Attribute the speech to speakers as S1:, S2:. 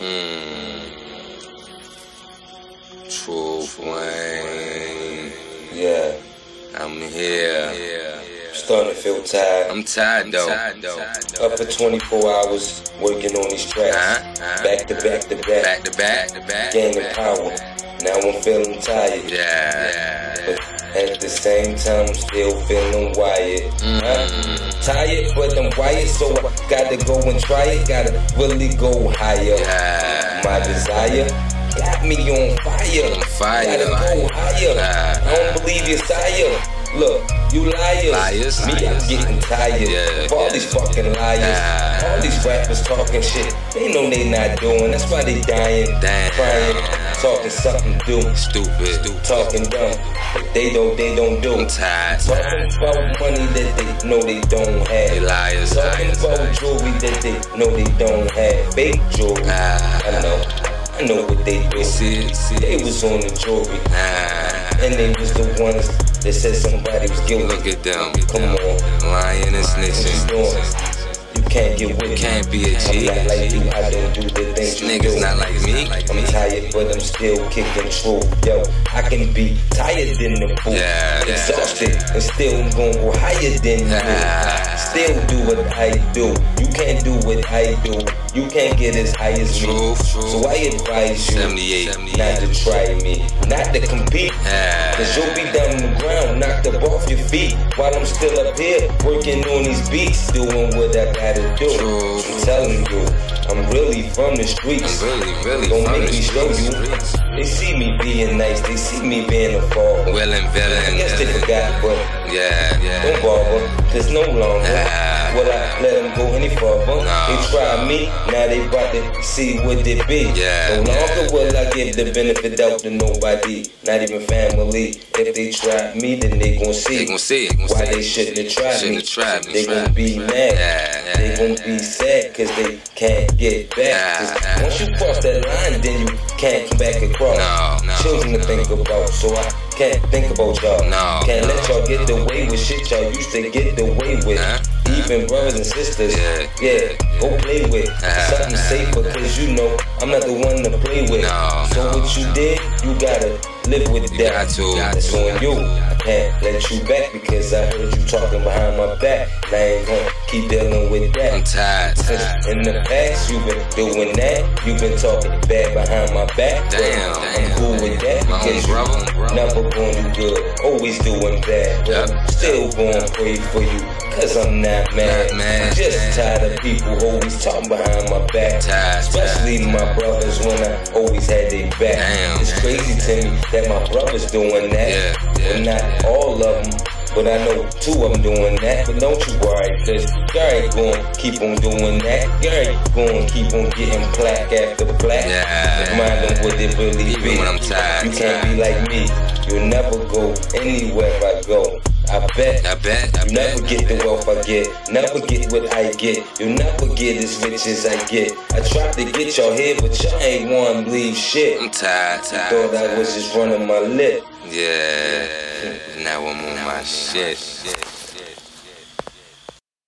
S1: Hmm. Truth, Wayne.
S2: Yeah,
S1: I'm here. Yeah.
S2: starting to feel tired.
S1: I'm tired though.
S2: Up for 24 hours working on these tracks.
S1: Uh-huh.
S2: Back to back to back.
S1: Back to back to back.
S2: Gaining power. Now I'm feeling tired.
S1: Yeah.
S2: But at the same time, I'm still feeling wired. Huh? Mm. Tired, but I'm wired, so I gotta go and try it. Gotta really go higher.
S1: Yeah.
S2: My desire got me on fire.
S1: On fire.
S2: Gotta go higher.
S1: Nah,
S2: I don't believe your sire. Look, you liars.
S1: Liars,
S2: Me, I'm getting tired
S1: Yeah,
S2: of all
S1: yeah.
S2: these fucking liars.
S1: Nah.
S2: All these rappers talking shit. They know they not doing. That's why they dying,
S1: Damn.
S2: crying, talking something do,
S1: Stupid. Stupid.
S2: talking dumb. They don't, they don't do.
S1: I'm tired.
S2: Talking about money that they know they don't
S1: They
S2: have.
S1: liars.
S2: Talking
S1: liars,
S2: about
S1: liars.
S2: jewelry that they know they don't have. Fake jewelry.
S1: Ah.
S2: I know. I know what they do.
S1: See see
S2: They was on the jewelry.
S1: Ah.
S2: And they was the ones that said somebody was guilty.
S1: Look at them.
S2: Come on.
S1: Lying and snitching.
S2: Can't get with me.
S1: Can't be a G.
S2: I'm not like you. I don't do the things you
S1: Niggas
S2: do.
S1: not like me.
S2: I'm tired, but I'm still kicking true. Yo, I can be tired than the fool.
S1: Yeah, yeah.
S2: Exhausted, and still I'm gonna go higher than you. Still do what I do. You can't do what I do. You can't get as high as me.
S1: Truth.
S2: So I advise you
S1: 78.
S2: not to try me, not to compete.
S1: Yeah.
S2: Cause you'll be down on the ground, knocked up off your feet. While I'm still up here, working on these beats, doing what I gotta do.
S1: True.
S2: I'm telling you, I'm really from the streets.
S1: I'm really, really
S2: Don't make me show you. They see me being nice, they see me being a fall.
S1: Will and
S2: I
S1: villain.
S2: guess they forgot, but
S1: Yeah, yeah.
S2: don't bother, cause no longer
S1: Ah.
S2: Would I let them go any further.
S1: No.
S2: They try me, now they about to see what it be.
S1: Yeah,
S2: No longer
S1: yeah.
S2: will I give the benefit out to nobody, not even family. If they try me, then they gon' see.
S1: They gon' see gon'
S2: Why
S1: see
S2: they shouldn't have tried
S1: Shouldn't
S2: me.
S1: tried me,
S2: They
S1: tried
S2: gon' be mad.
S1: Yeah, yeah,
S2: they gon' be sad cause they can't get back. 'Cause once you cross that line, then you can't come back across.
S1: No, no,
S2: Children to think about, so I can't think about y'all.
S1: No,
S2: Can't
S1: no.
S2: let y'all get away with shit y'all used to get away with.
S1: Huh?
S2: Even brothers and sisters,
S1: Yeah,
S2: yeah, go play with
S1: Uh,
S2: something
S1: uh,
S2: safer, cause you know I'm not the one to play with.
S1: No,
S2: so what you did, you gotta live with
S1: You
S2: that.
S1: got to.
S2: That's on you. I can't let you back because I heard you talking behind my back. And I ain't gonna keep dealing with that.
S1: I'm
S2: tired.
S1: Tired.
S2: in the past, you've been doing that. You've been talking bad behind my back.
S1: Damn,
S2: I'm cool with that
S1: My
S2: because
S1: brother,
S2: you
S1: brother.
S2: never gonna do good. Always doing bad.
S1: Yep.
S2: Still gonna pray for you. Cause I'm not mad.
S1: Not mad,
S2: I'm just
S1: man.
S2: tired of people always talking behind my back.
S1: Tired,
S2: Especially
S1: tired.
S2: my brothers when I always had their back.
S1: Damn,
S2: it's
S1: man.
S2: crazy to me that my brothers doing that.
S1: Yeah,
S2: Well,
S1: yeah.
S2: not all of them. But I know two of them doing that. But don't you worry, cause Gary gon' keep on doing that. Gary gon' keep on getting plaque after plaque.
S1: Yeah.
S2: Remind them what it really
S1: Even
S2: be.
S1: when I'm tired,
S2: You can't
S1: tired.
S2: be like me. You'll never go anywhere I go. I bet.
S1: I bet. I
S2: You
S1: bet.
S2: never get the wealth I get, never get what I get. You never get as rich as I get. I tried to get y'all here, but y'all ain't wanna believe shit.
S1: I'm tired, tired.
S2: Thought I was just running my lip.
S1: Yeah. Now I'm on my shit.